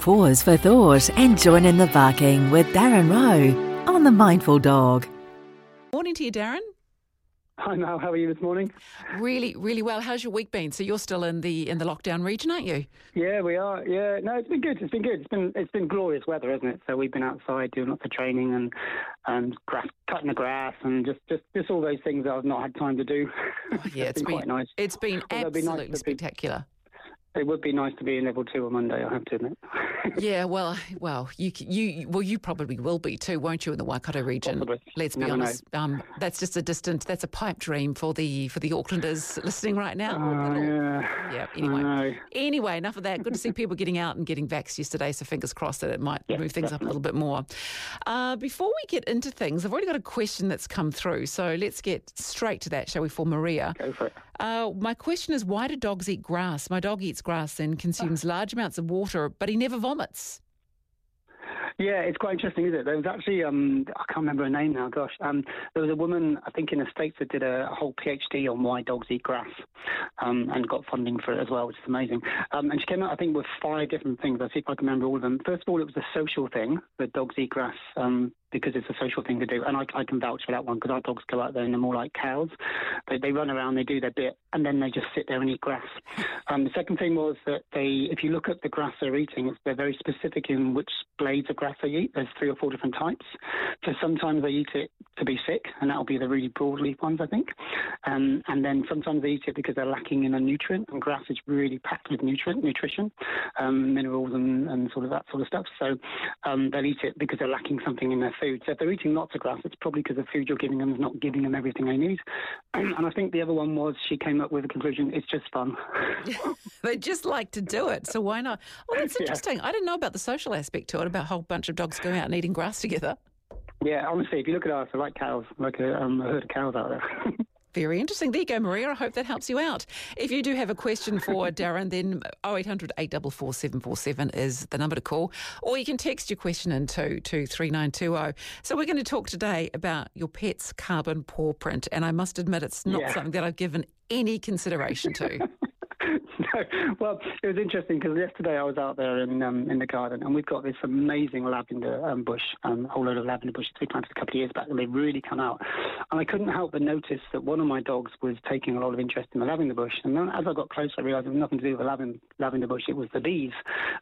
Pause for thought and join in the barking with Darren Rowe on The Mindful Dog. Morning to you, Darren. Hi Mel, how are you this morning? Really, really well. How's your week been? So you're still in the in the lockdown region, aren't you? Yeah, we are. Yeah, no, it's been good. It's been good. It's been it's been glorious weather, isn't it? So we've been outside doing lots of training and and grass, cutting the grass and just, just just all those things that I've not had time to do. Oh, yeah, it's, it's been, quite nice. It's been Although it'd be absolutely nice to be- spectacular. It would be nice to be in level two on Monday. I have to admit. Yeah, well, well, you you well, you probably will be too, won't you, in the Waikato region? Possibly. Let's be know. honest. Um, that's just a distant. That's a pipe dream for the for the Aucklanders listening right now. Little- yeah. Yeah. Anyway. Anyway, enough of that. Good to see people getting out and getting vaxxed yesterday. So fingers crossed that it might Yeah, move things up a little bit more. Uh, before we get into things, I've already got a question that's come through. So let's get straight to that, shall we, for Maria? Go for it. Uh, my question is why do dogs eat grass? My dog eats grass and consumes large amounts of water, but he never vomits. Yeah, it's quite interesting, isn't it? There was actually, um, I can't remember her name now. Gosh, um, there was a woman I think in the states that did a, a whole PhD on why dogs eat grass, um, and got funding for it as well, which is amazing. Um, and she came out, I think, with five different things. I'll see if I can remember all of them. First of all, it was a social thing that dogs eat grass um, because it's a social thing to do, and I, I can vouch for that one because our dogs go out there and they're more like cows. They, they run around, they do their bit, and then they just sit there and eat grass. Um, the second thing was that they, if you look at the grass they're eating, they're very specific in which blades of grass they eat. There's three or four different types. So sometimes they eat it to be sick, and that'll be the really broadleaf ones, I think. Um, and then sometimes they eat it because they're lacking in a nutrient, and grass is really packed with nutrient, nutrition, um, minerals, and, and sort of that sort of stuff. So um, they'll eat it because they're lacking something in their food. So if they're eating lots of grass, it's probably because the food you're giving them is not giving them everything they need. and I think the other one was she came up with a conclusion: it's just fun. They just like to do it, so why not? Well, that's Yeah. interesting. I didn't know about the social aspect to it, about whole bunch of dogs going out and eating grass together. Yeah, honestly, if you look at us, they're like cows, like a, um, a herd of cows out there. Very interesting. There you go, Maria. I hope that helps you out. If you do have a question for Darren, then 0800 844 747 is the number to call. Or you can text your question into to 3920. So we're going to talk today about your pet's carbon paw print. And I must admit, it's not Yeah. something that I've given any consideration to. well, it was interesting because yesterday I was out there in um, in the garden, and we've got this amazing lavender um, bush, um, a whole load of lavender bushes we planted a couple of years back, and they've really come out. And I couldn't help but notice that one of my dogs was taking a lot of interest in the lavender bush. And then as I got closer, I realised it was nothing to do with the lavender, lavender bush; it was the bees.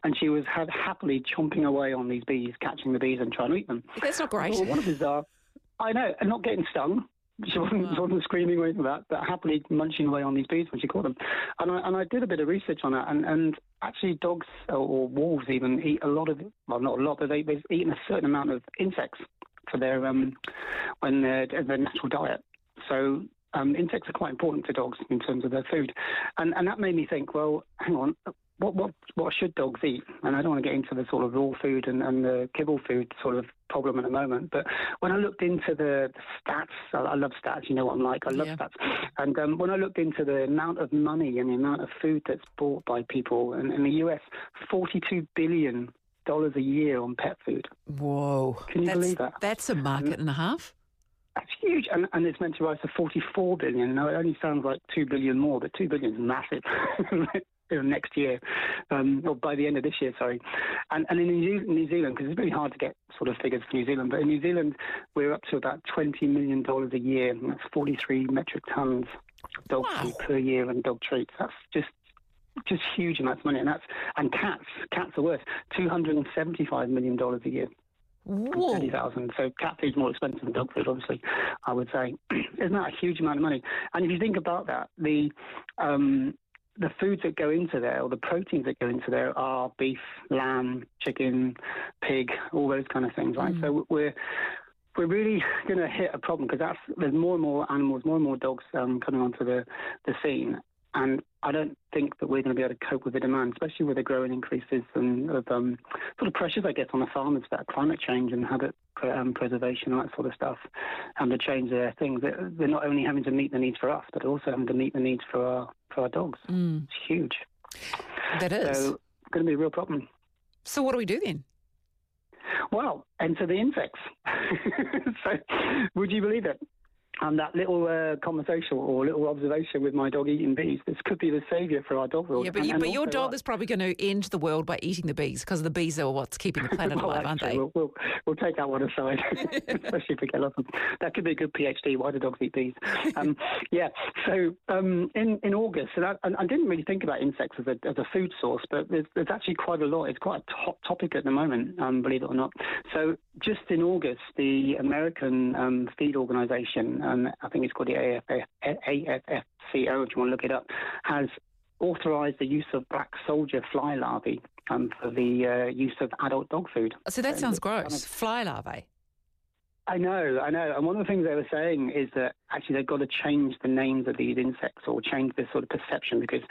And she was happily chomping away on these bees, catching the bees and trying to eat them. That's not great. Well, what a bizarre. I know, and not getting stung. She wasn't, she wasn't screaming or anything like that, but happily munching away on these bees when she caught them. And I, and I did a bit of research on that, and, and actually dogs or, or wolves even eat a lot of, well, not a lot, but they, they've eaten a certain amount of insects for their, um, when they're, their natural diet. So um, insects are quite important to dogs in terms of their food. And, and that made me think, well, hang on, what, what, what should dogs eat? And I don't want to get into the sort of raw food and, and the kibble food sort of problem at the moment. But when I looked into the, the stats, I, I love stats, you know what I'm like, I love Yeah. stats. And um, when I looked into the amount of money and the amount of food that's bought by people in, in the US, $42 billion a year on pet food. Whoa. Can you that's, believe that? That's a market and a half. That's huge, and, and it's meant to rise to 44 billion. Now it only sounds like two billion more, but two billion is massive. Next year, um, or by the end of this year, sorry. And, and in New, Zealand, because it's really hard to get sort of figures for New Zealand, but in New Zealand, we're up to about $20 million a year, and that's 43 metric tons of dog Wow. food per year and dog treats. That's just just huge amounts of money, and that's and cats. Cats are worth 275 million dollars a year. Whoa. Thirty thousand. So cat food's more expensive than dog food, obviously. I would say, isn't that a huge amount of money? And if you think about that, the um, the foods that go into there, or the proteins that go into there, are beef, lamb, chicken, pig, all those kind of things, right? So we're we're really going to hit a problem because that's there's more and more animals, more and more dogs um, coming onto the the scene, and I don't think that we're going to be able to cope with the demand, especially with the growing increases and of um, sort of pressures, I guess, on the farmers about climate change and habit um, preservation and that sort of stuff, and to change their things. They're they're not only having to meet the needs for us, but also having to meet the needs for our for our dogs. Mm, It's huge. that is. So it's going to be a real problem. so what do we do then? Well, enter the insects. so, would you believe it? And that little uh, conversation or little observation with my dog eating bees, this could be the saviour for our dog world. Yeah, but, and, you, but your dog our- is probably going to end the world by eating the bees because the bees are what's keeping the planet well, alive, aren't they? We'll, we'll, we'll take that one aside, especially if we get lots of That could be a good PhD. Why do dogs eat bees? Um, yeah. So um, in in August, and I, and I didn't really think about insects as a as a food source, but there's, there's actually quite a lot. It's quite a hot topic at the moment, um, believe it or not. So just in August, the American um, Feed Organization, um, I think it's called the AFF, AAFCO, if you want to look it up, has authorised the use of black soldier fly larvae um, for the uh, use of adult dog food. So that So sounds gross. Fly larvae. I know, I know. And one of the things they were saying is that actually they've got to change the names of these insects or change this sort of perception because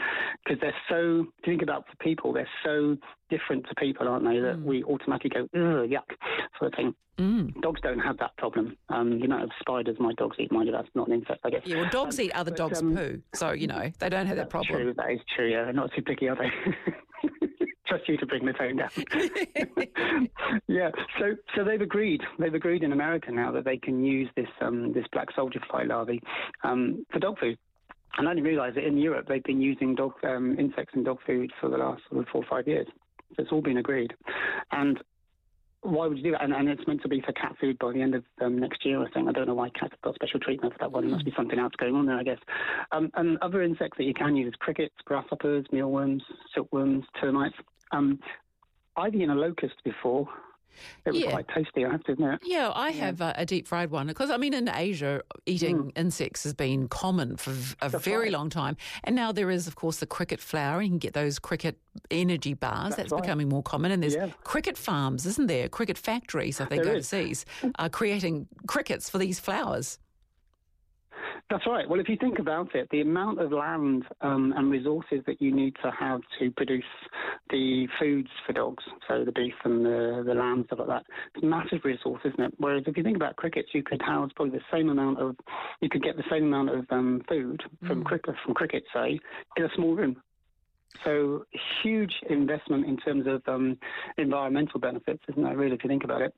because they're so, if you think about for people, they're so different to people, aren't they, that Mm. we automatically go, ugh, yuck, sort of thing. Mm. Dogs don't have that problem. Um, the amount of spiders my dogs eat, mind you, that's not an insect, I guess. Yeah, well, dogs Um, eat other but, dogs' um, poo, so you know they don't have that problem. True, that is true. Yeah, they're not too picky, are they? Trust you to bring the tone down. yeah, so so they've agreed. They've agreed in America now that they can use this um, this black soldier fly larvae um, for dog food. And I didn't realise that in Europe they've been using dog um, insects in dog food for the last sort of four or five years. So it's all been agreed. And why would you do that? And, and it's meant to be for cat food by the end of um, next year, I think. I don't know why cats have got special treatment for that one. There must be something else going on there, I guess. Um, and other insects that you can use crickets, grasshoppers, mealworms, silkworms, termites. Um, I've eaten a locust before. It was Yeah. quite tasty, I have to admit. Yeah, I have a, a deep fried one because I mean, in Asia, eating insects has been common for v- a Mm. That's very right. long time, and now there is, of course, the cricket flour. You can get those cricket energy bars. That's, That's right. becoming more common, and there's Yeah. cricket farms, isn't there? Cricket factories, I think, There is. overseas, are creating crickets for these flowers. That's right. Well, if you think about it, the amount of land um, and resources that you need to have to produce the foods for dogs, so the beef and the, the lamb, stuff like that, it's massive resource, isn't it? Whereas if you think about crickets, you could house probably the same amount of, you could get the same amount of um, food from cricket, from cricket, say, in a small room. So huge investment in terms of um, environmental benefits, isn't there? Really, if you think about it.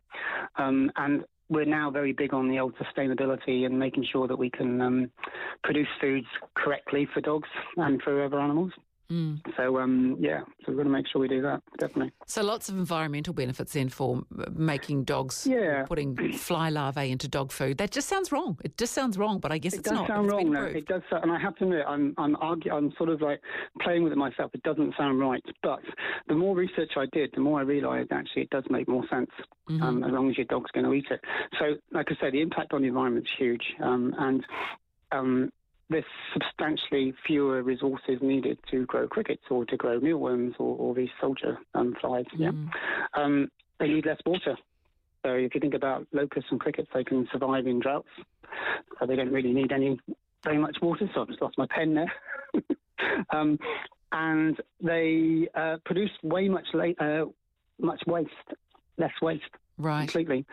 Um, and we're now very big on the old sustainability and making sure that we can um, produce foods correctly for dogs and for other animals. Mm. So um, yeah, so we've got to make sure we do that definitely. So lots of environmental benefits then for making dogs, Yeah. putting fly larvae into dog food. That just sounds wrong. It just sounds wrong, but I guess It it's does not. sound It's wrong, though. It does, and I have to admit, I'm I'm argue, I'm sort of like playing with it myself. It doesn't sound right, but the more research I did, the more I realised actually it does make more sense. Mm-hmm. Um, as long as your dog's going to eat it. So, like I said, the impact on the environment is huge, um, and um, there's substantially fewer resources needed to grow crickets or to grow mealworms or, or these soldier um, flies. Yeah, um, they need less water. So if you think about locusts and crickets, they can survive in droughts. So they don't really need any very much water. So I've just lost my pen there. um, and they uh, produce way much la- uh, much waste, less waste Right. completely.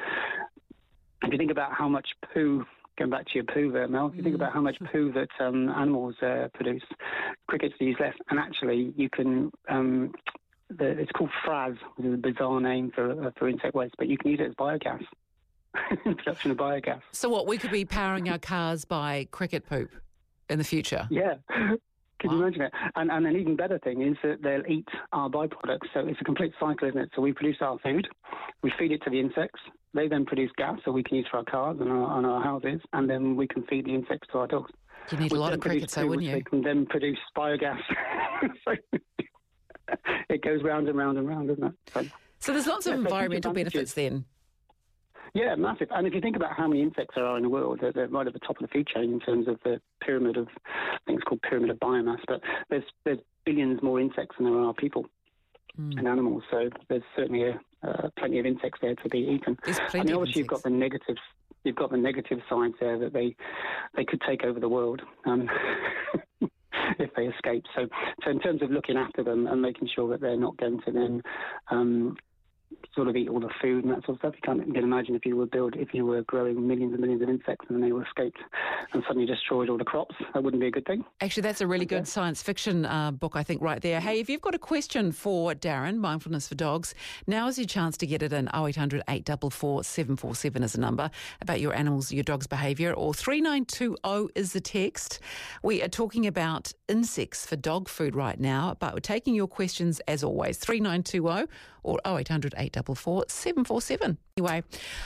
If you think about how much poo, going back to your poo there, Mel, if you think about how much poo that um, animals uh, produce, crickets use less. And actually, you can. Um, the, it's called frass, which is a bizarre name for uh, for insect waste, but you can use it as biogas, production of biogas. So what? We could be powering our cars by cricket poop in the future. Yeah. Could you imagine it? And, and an even better thing is that they'll eat our byproducts. So it's a complete cycle, isn't it? So we produce our food, we feed it to the insects. They then produce gas that we can use for our cars and our, and our houses, and then we can feed the insects to our dogs. You need a lot of crickets, though, wouldn't you? They can then produce biogas. so it goes round and round and round, doesn't it? So, So there's lots of Yeah, environmental benefits then. Yeah, massive. And if you think about how many insects there are in the world, they're, they're right at the top of the food chain in terms of the pyramid of, I think it's called pyramid of biomass. But there's there's billions more insects than there are people Hmm. and animals. So there's certainly a, uh, plenty of insects there to be eaten. I mean, obviously you've got the negatives. You've got the negative sides there that they they could take over the world. Um, If they escape, so so in terms of looking after them and making sure that they're not going to then um, sort of eat all the food and that sort of stuff. You can't can imagine if you were build if you were growing millions and millions of insects and then they were escaped and suddenly destroyed all the crops. That wouldn't be a good thing. Actually, that's a really good science fiction uh, book, I think, right there. Hey, if you've got a question for Darren, Mindfulness for Dogs, now is your chance to get it in 0800 844 747 is the number about your animals, your dog's behaviour, or 3920 is the text. We are talking about insects for dog food right now, but we're taking your questions as always. 3920 or 0800 844 747. Anyway,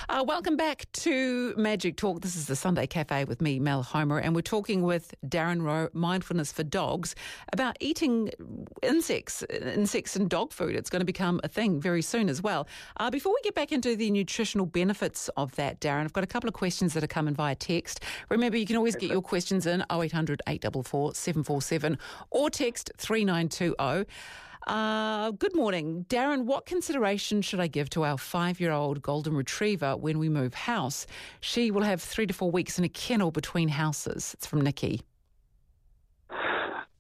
uh, welcome back to Magic Talk. This is the Sunday Cafe with me, Mel Homer, and we're talking with Darren Rowe, Mindfulness for Dogs, about eating insects, insects and dog food. It's going to become a thing very soon as well. Uh, before we get back into the nutritional benefits of that, Darren, I've got a couple of questions that are coming via text. Remember, you can always get your questions in 0800 844 747 or text 3920. Uh, good morning. Darren, what consideration should I give to our five year old golden retriever when we move house? She will have three to four weeks in a kennel between houses. It's from Nikki.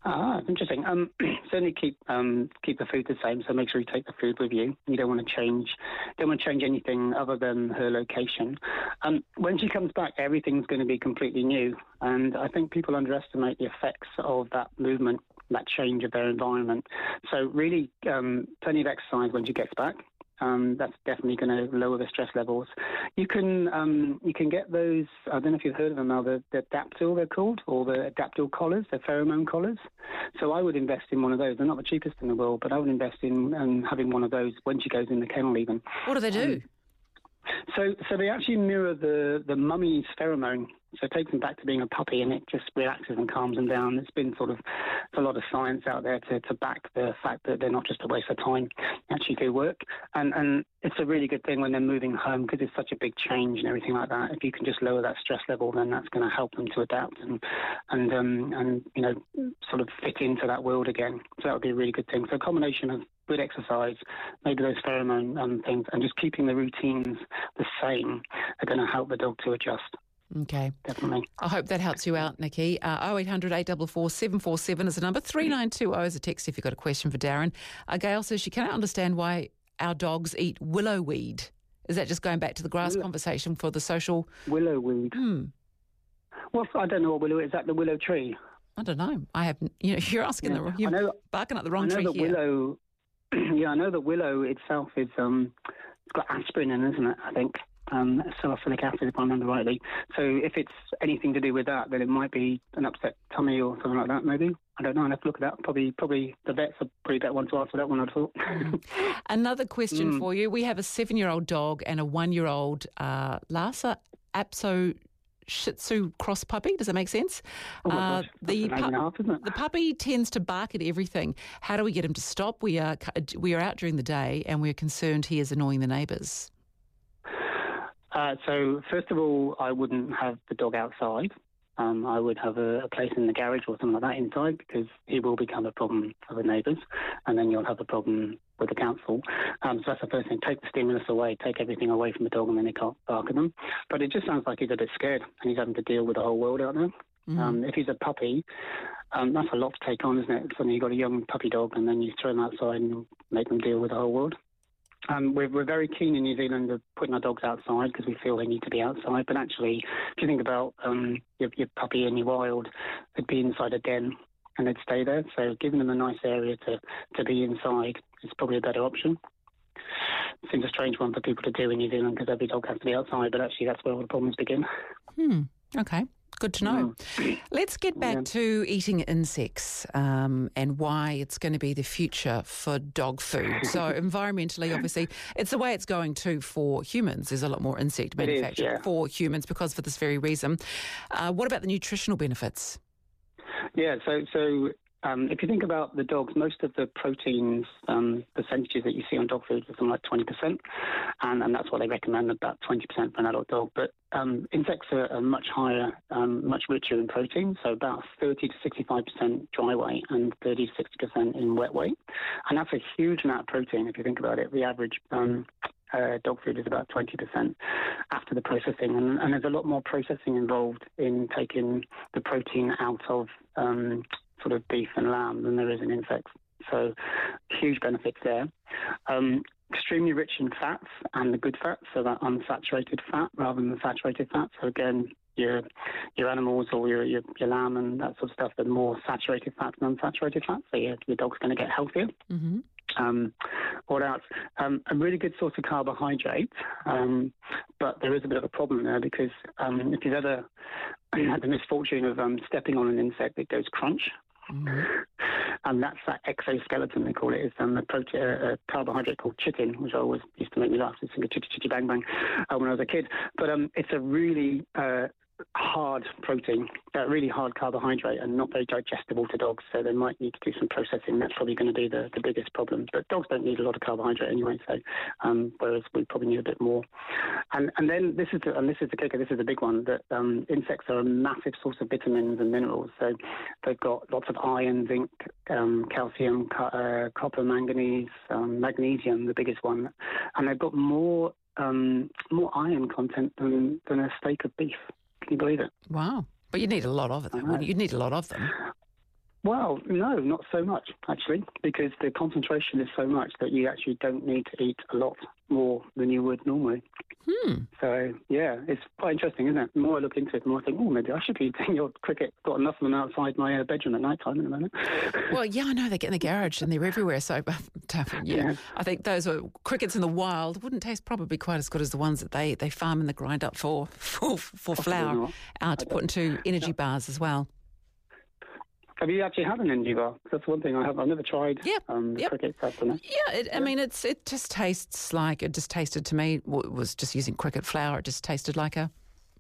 Ah, interesting. Um, certainly keep um, keep the food the same. So make sure you take the food with you. You don't want to change don't want to change anything other than her location. Um, when she comes back, everything's going to be completely new. And I think people underestimate the effects of that movement that change of their environment. So really, um, plenty of exercise when she gets back. Um, that's definitely going to lower the stress levels. You can um, you can get those. I don't know if you've heard of them now. The, the Adaptil they're called, or the Adaptil collars. They're pheromone collars. So I would invest in one of those. They're not the cheapest in the world, but I would invest in um, having one of those when she goes in the kennel. Even. What do they do? So, so they actually mirror the the mummy's pheromone. So it takes them back to being a puppy, and it just relaxes and calms them down. It's been sort of a lot of science out there to, to back the fact that they're not just a waste of time, they actually do work. And and it's a really good thing when they're moving home because it's such a big change and everything like that. If you can just lower that stress level, then that's going to help them to adapt and and um, and you know sort of fit into that world again. So that would be a really good thing. So a combination of good exercise, maybe those pheromone um, things, and just keeping the routines the same are going to help the dog to adjust. Okay. Definitely. I hope that helps you out, Nikki. Uh, 0800 844 747 is the number. 3920 is a text if you've got a question for Darren. Uh, Gail says she cannot understand why our dogs eat willow weed. Is that just going back to the grass willow. conversation for the social? Willow weed. Hmm. Well, I don't know what willow is. That the willow tree? I don't know. I have. You know, you're asking yeah. the. You're know, barking up the wrong I know tree that here. Willow. yeah, I know that willow itself is um, it's got aspirin in, isn't it? I think um, salicylic acid, if I remember rightly. So if it's anything to do with that, then it might be an upset tummy or something like that, maybe. I don't know. I'll have to look at that. Probably, probably the vet's a pretty better one to answer that one, I thought. Mm. Another question mm. for you. We have a seven-year-old dog and a one-year-old uh, Lhasa Apso Shih Tzu cross puppy. Does that make sense? Oh uh, the, pu- half, the puppy tends to bark at everything. How do we get him to stop? We are we are out during the day, and we're concerned he is annoying the neighbours. Uh, so first of all, I wouldn't have the dog outside. Um, I would have a, a, place in the garage or something like that inside because he will become a problem for the neighbours, and then you'll have a problem with the council. Um, so that's the first thing: take the stimulus away, take everything away from the dog, and then he can't bark at them. But it just sounds like he's a bit scared, and he's having to deal with the whole world out there. Mm-hmm. Um, if he's a puppy, um, that's a lot to take on, isn't it? Suddenly you've got a young puppy dog, and then you throw them outside and make them deal with the whole world. Um, we're, we're, very keen in New Zealand of putting our dogs outside because we feel they need to be outside. But actually, if you think about um, your, your, puppy in your wild, they'd be inside a den and they'd stay there. So giving them a nice area to, to be inside is probably a better option. Seems a strange one for people to do in New Zealand because every dog has to be outside, but actually that's where all the problems begin. Hmm. Okay. Good to know. Mm. Let's get back yeah. to eating insects um, and why it's going to be the future for dog food. So, environmentally, obviously, it's the way it's going to for humans. There's a lot more insect manufacture yeah. for humans because for this very reason. Uh, what about the nutritional benefits? Yeah, so so um, if you think about the dogs, most of the proteins um, percentages that you see on dog food are something like 20%, and, and that's what they recommend, about 20% for an adult dog. But um, insects are, are, much higher, um, much richer in protein, so about 30 to 65% dry weight and 30 to 60% in wet weight. And that's a huge amount of protein if you think about it. The average um, uh, dog food is about 20% after the processing, and, and, there's a lot more processing involved in taking the protein out of um, sort of beef and lamb than there is in insects. So huge benefits there. Um, extremely rich in fats and the good fats, so that unsaturated fat rather than the saturated fat. So again, your your animals or your, your, your lamb and that sort of stuff, the more saturated fats and unsaturated fats. So your, your dog's going to get healthier. Mm-hmm. Um, what else? Um, a really good source of carbohydrate, um, but there is a bit of a problem there because um, if you've ever had the misfortune of um, stepping on an insect that goes crunch, mm-hmm. and that's that exoskeleton they call it. It's um, a, protein, a carbohydrate called chitin, which always used to make me laugh. It's like a chitty chitty bang bang uh, when I was a kid. But um, it's a really uh, hard protein, uh, really hard carbohydrate, and not very digestible to dogs. So they might need to do some processing. That's probably going to be the, the biggest problem. But dogs don't need a lot of carbohydrate anyway. So um, whereas we probably need a bit more. And and then this is the, and this is the kicker. This is the big one that um, insects are a massive source of vitamins and minerals. So they've got lots of iron, zinc, um, calcium, uh, copper, manganese, um, magnesium, the biggest one, and they've got more um, more iron content than, than a steak of beef. Can you believe it? Wow. But you need a lot of it, though. You need a lot of them. Well, no, not so much actually, because the concentration is so much that you actually don't need to eat a lot more than you would normally. Hmm. So yeah, it's quite interesting, isn't it? The more I look into it, the more I think, oh, maybe I should be eating your cricket. Got enough of them outside my uh, bedroom at night time in a moment. well, yeah, I know they get in the garage and they're everywhere. So yeah, yeah, I think those are crickets in the wild wouldn't taste probably quite as good as the ones that they, they farm and the grind up for for, for flour uh, to put into energy bars as well. Have you actually had an bar? That's one thing I have. I've never tried. Yeah, um, yep. cricket stuff. Yeah, it, I mean, it's it just tastes like it just tasted to me. Was just using cricket flour. It just tasted like a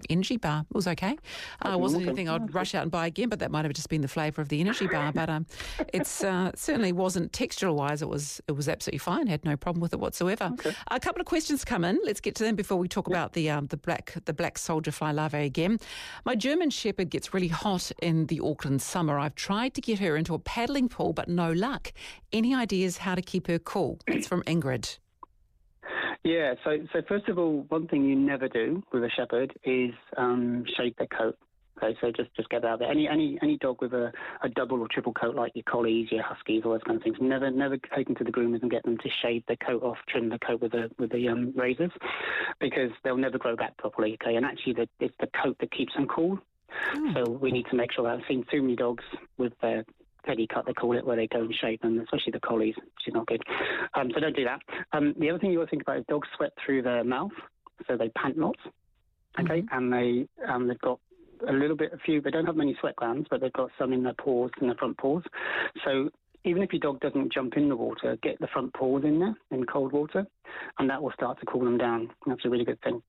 energy bar. It was okay. Uh, wasn't anything I'd rush out and buy again, but that might have just been the flavour of the energy bar. But um, it's uh, certainly wasn't textural wise. It was it was absolutely fine. Had no problem with it whatsoever. Okay. A couple of questions come in. Let's get to them before we talk about the um, the black the black soldier fly larvae again. My German Shepherd gets really hot in the Auckland summer. I've tried to get her into a paddling pool, but no luck. Any ideas how to keep her cool? It's from Ingrid. Yeah, so so first of all, one thing you never do with a shepherd is um, shave their coat. Okay, so just just get out there. Any any any dog with a, a double or triple coat like your collies, your huskies, all those kind of things. Never never take them to the groomers and get them to shave their coat off, trim the coat with the with the um, razors, because they'll never grow back properly. Okay, and actually the, it's the coat that keeps them cool. Mm. So we need to make sure that I've seen too many dogs with their teddy cut, they call it, where they go and shave them, especially the collies, which is not good. Um, so don't do that. Um, the other thing you got to think about is dogs sweat through their mouth, so they pant lots. Okay, mm-hmm. and they um, they've got a little bit, a few. They don't have many sweat glands, but they've got some in their paws, in their front paws. So even if your dog doesn't jump in the water, get the front paws in there in cold water, and that will start to cool them down. That's a really good thing.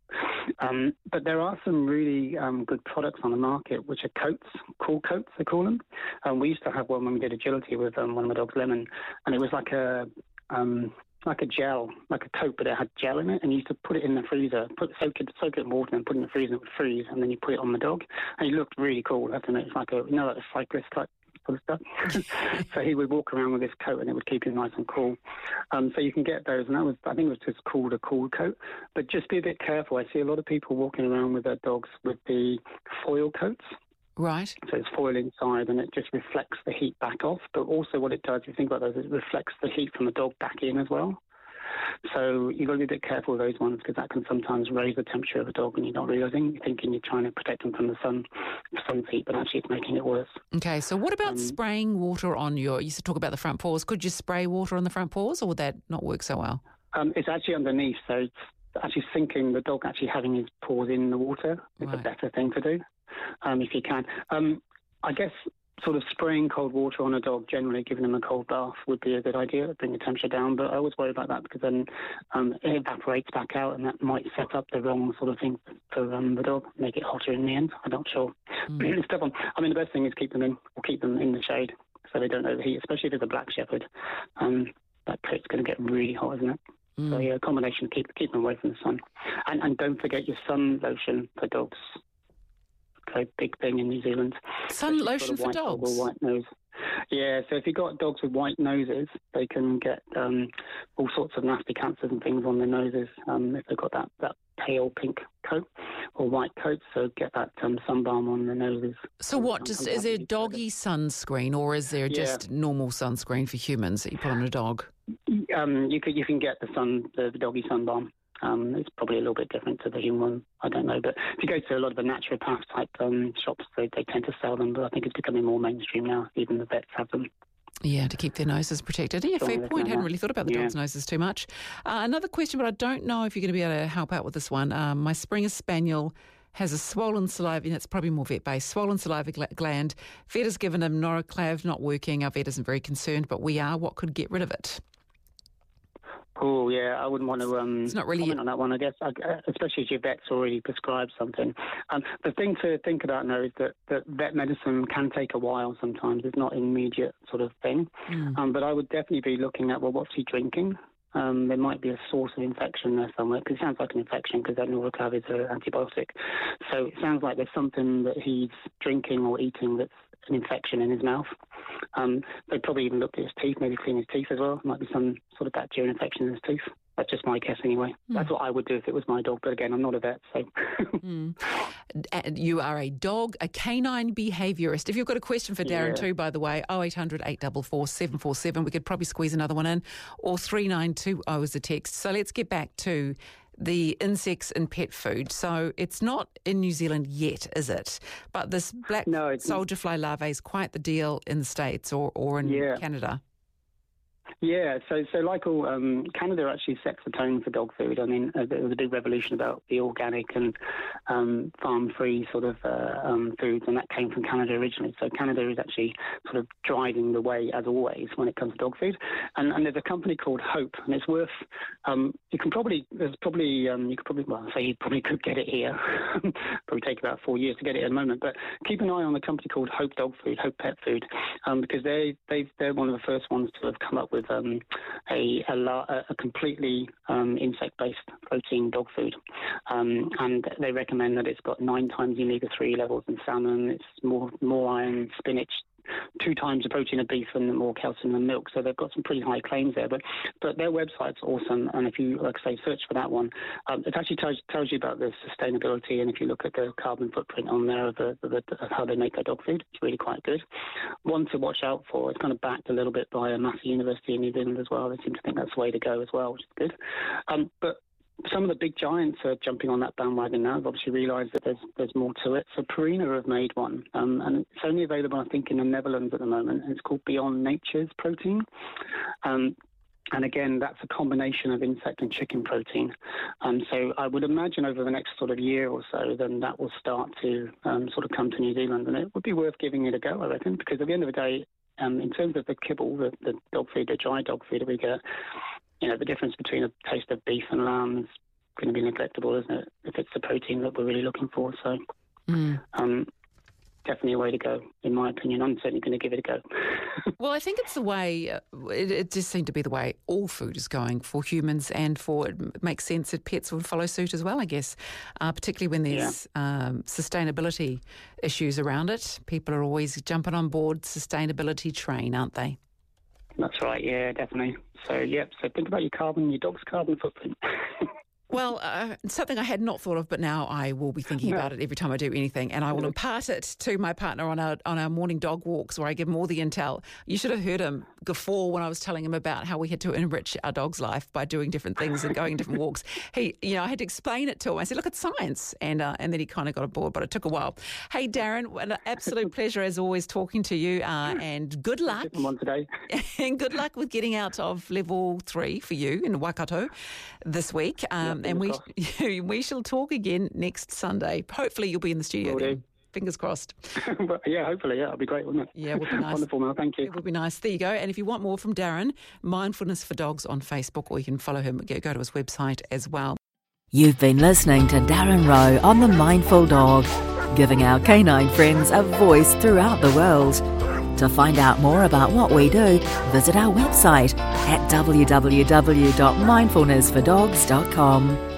Um, but there are some really um, good products on the market, which are coats, cool coats, they call them. Um, we used to have one when we did agility with um, one of my dogs, Lemon, and it was like a um, like a gel, like a coat, but it had gel in it, and you used to put it in the freezer, put soak it, soak it in water, and put it in the freezer, and it would freeze, and then you put it on the dog, and it looked really cool. I to admit, it's like a you know, like a cyclist type sort of stuff. so he would walk around with this coat and it would keep him nice and cool. Um, so you can get those, and that was, I think it was just called a cool coat. But just be a bit careful. I see a lot of people walking around with their dogs with the foil coats. Right. So it's foil inside and it just reflects the heat back off. But also, what it does, if you think about those, it reflects the heat from the dog back in as well. So you've got to be a bit careful with those ones because that can sometimes raise the temperature of a dog and you're not realizing. You're thinking you're trying to protect them from the sun, sun's heat, but actually it's making it worse. Okay, so what about um, spraying water on your? You used to talk about the front paws. Could you spray water on the front paws, or would that not work so well? Um, it's actually underneath, so it's actually sinking the dog actually having his paws in the water is right. a better thing to do um, if you can. Um, I guess sort of spraying cold water on a dog, generally giving them a cold bath, would be a good idea, bring the temperature down. But I always worry about that because then um, it evaporates back out, and that might set up the wrong sort of thing for um, the dog, make it hotter in the end. I'm not sure. Mm. tough on. I mean, the best thing is keep them in, or keep them in the shade so they don't overheat, especially if it's a black shepherd. Um, that coat's going to get really hot, isn't it? Mm. So yeah, a combination keep keep them away from the sun, and and don't forget your sun lotion for dogs a big thing in New Zealand. Sun lotion for dogs. white nose. Yeah, so if you've got dogs with white noses, they can get um, all sorts of nasty cancers and things on their noses um, if they've got that, that pale pink coat or white coat. So get that um, sun balm on their noses. So what? Just is there doggy sunscreen or is there just yeah. normal sunscreen for humans that you put on a dog? Um, you could you can get the sun the, the doggy sun balm. Um, it's probably a little bit different to the human one. I don't know, but if you go to a lot of the naturopath type um, shops, they, they tend to sell them. But I think it's becoming more mainstream now. Even the vets have them. Yeah, to keep their noses protected. Yeah, fair point. Hadn't really thought about the yeah. dog's noses too much. Uh, another question, but I don't know if you're going to be able to help out with this one. Um, my Springer Spaniel has a swollen saliva, and it's probably more vet based, swollen saliva gland. Vet has given him noroclav, not working. Our vet isn't very concerned, but we are. What could get rid of it? Oh yeah, I wouldn't want to. Um, it's not really comment on that one, I guess. especially if your vet's already prescribed something. Um, the thing to think about now is that, that vet medicine can take a while. Sometimes it's not an immediate sort of thing. Mm. Um, but I would definitely be looking at well, what's he drinking? Um, there might be a source of infection there somewhere because it sounds like an infection because that Noroclav is an antibiotic. So it sounds like there's something that he's drinking or eating that's an infection in his mouth. Um, they probably even looked at his teeth, maybe clean his teeth as well. Might be some sort of bacterial infection in his teeth. That's just my guess anyway. Mm. That's what I would do if it was my dog. But again, I'm not a vet, so. mm. You are a dog, a canine behaviourist. If you've got a question for Darren yeah. too, by the way, 0800 844 747, we could probably squeeze another one in, or 3920 is the text. So let's get back to the insects in pet food. So it's not in New Zealand yet, is it? But this black no, soldier fly larvae is quite the deal in the States or, or in yeah. Canada. Yeah, so so like all um, Canada actually sets the tone for dog food. I mean, uh, there was a big revolution about the organic and um, farm-free sort of uh, um, foods, and that came from Canada originally. So Canada is actually sort of driving the way as always when it comes to dog food. And, and there's a company called Hope, and it's worth. Um, you can probably there's probably um, you could probably well say you probably could get it here. probably take about four years to get it at the moment, but keep an eye on the company called Hope Dog Food, Hope Pet Food, um, because they they they're one of the first ones to have come up with um, a, a, a, completely um, insect-based protein dog food, um, and they recommend that it's got nine times omega-3 levels in salmon. It's more more iron, spinach, two times the protein of beef and more calcium than milk. So they've got some pretty high claims there. But but their website's awesome, and if you like I say search for that one, um, it actually tells, tells you about the sustainability. And if you look at the carbon footprint on there of, the, the, the, how they make their dog food, it's really quite good. One to watch out for. It's kind of backed a little bit by a massive university in New Zealand as well. They seem to think that's the way to go as well, which is good. Um, but some of the big giants are jumping on that bandwagon now. They've obviously realised that there's there's more to it. So Purina have made one, um, and it's only available, I think, in the Netherlands at the moment. And It's called Beyond Nature's protein. Um, and again, that's a combination of insect and chicken protein. Um, so I would imagine over the next sort of year or so, then that will start to um, sort of come to New Zealand. And it would be worth giving it a go, I reckon, because at the end of the day, um, in terms of the kibble, the, the dog food, the dry dog food that we get, you know, the difference between a taste of beef and lamb is going to be neglectable, isn't it? If it's the protein that we're really looking for. So, mm. um, definitely a way to go, in my opinion. I'm certainly going to give it a go. well, I think it's the way, uh, it, it just seemed to be the way all food is going for humans and for it makes sense that pets would follow suit as well, I guess, uh, particularly when there's yeah. um, sustainability issues around it. People are always jumping on board sustainability train, aren't they? That's right, yeah, definitely. So, yep, so think about your carbon, your dog's carbon footprint. Well, uh, something I had not thought of, but now I will be thinking about it every time I do anything, and I will impart it to my partner on our on our morning dog walks, where I give him all the intel. You should have heard him guffaw when I was telling him about how we had to enrich our dog's life by doing different things and going different walks. He, you know, I had to explain it to him. I said, "Look, it's science," and uh, and then he kind of got aboard, but it took a while. Hey, Darren, an absolute pleasure as always talking to you, uh, and good luck. Today. and good luck with getting out of level three for you in Waikato this week. Um, and we we shall talk again next Sunday. Hopefully, you'll be in the studio. Then. Fingers crossed. yeah, hopefully, yeah, it'll be great, wouldn't it? Yeah, it would be nice. Wonderful, Mel. Thank you. It would be nice. There you go. And if you want more from Darren, Mindfulness for Dogs on Facebook, or you can follow him. Go, go to his website as well. You've been listening to Darren Rowe on the Mindful Dog, giving our canine friends a voice throughout the world. To find out more about what we do, visit our website at www.mindfulnessfordogs.com.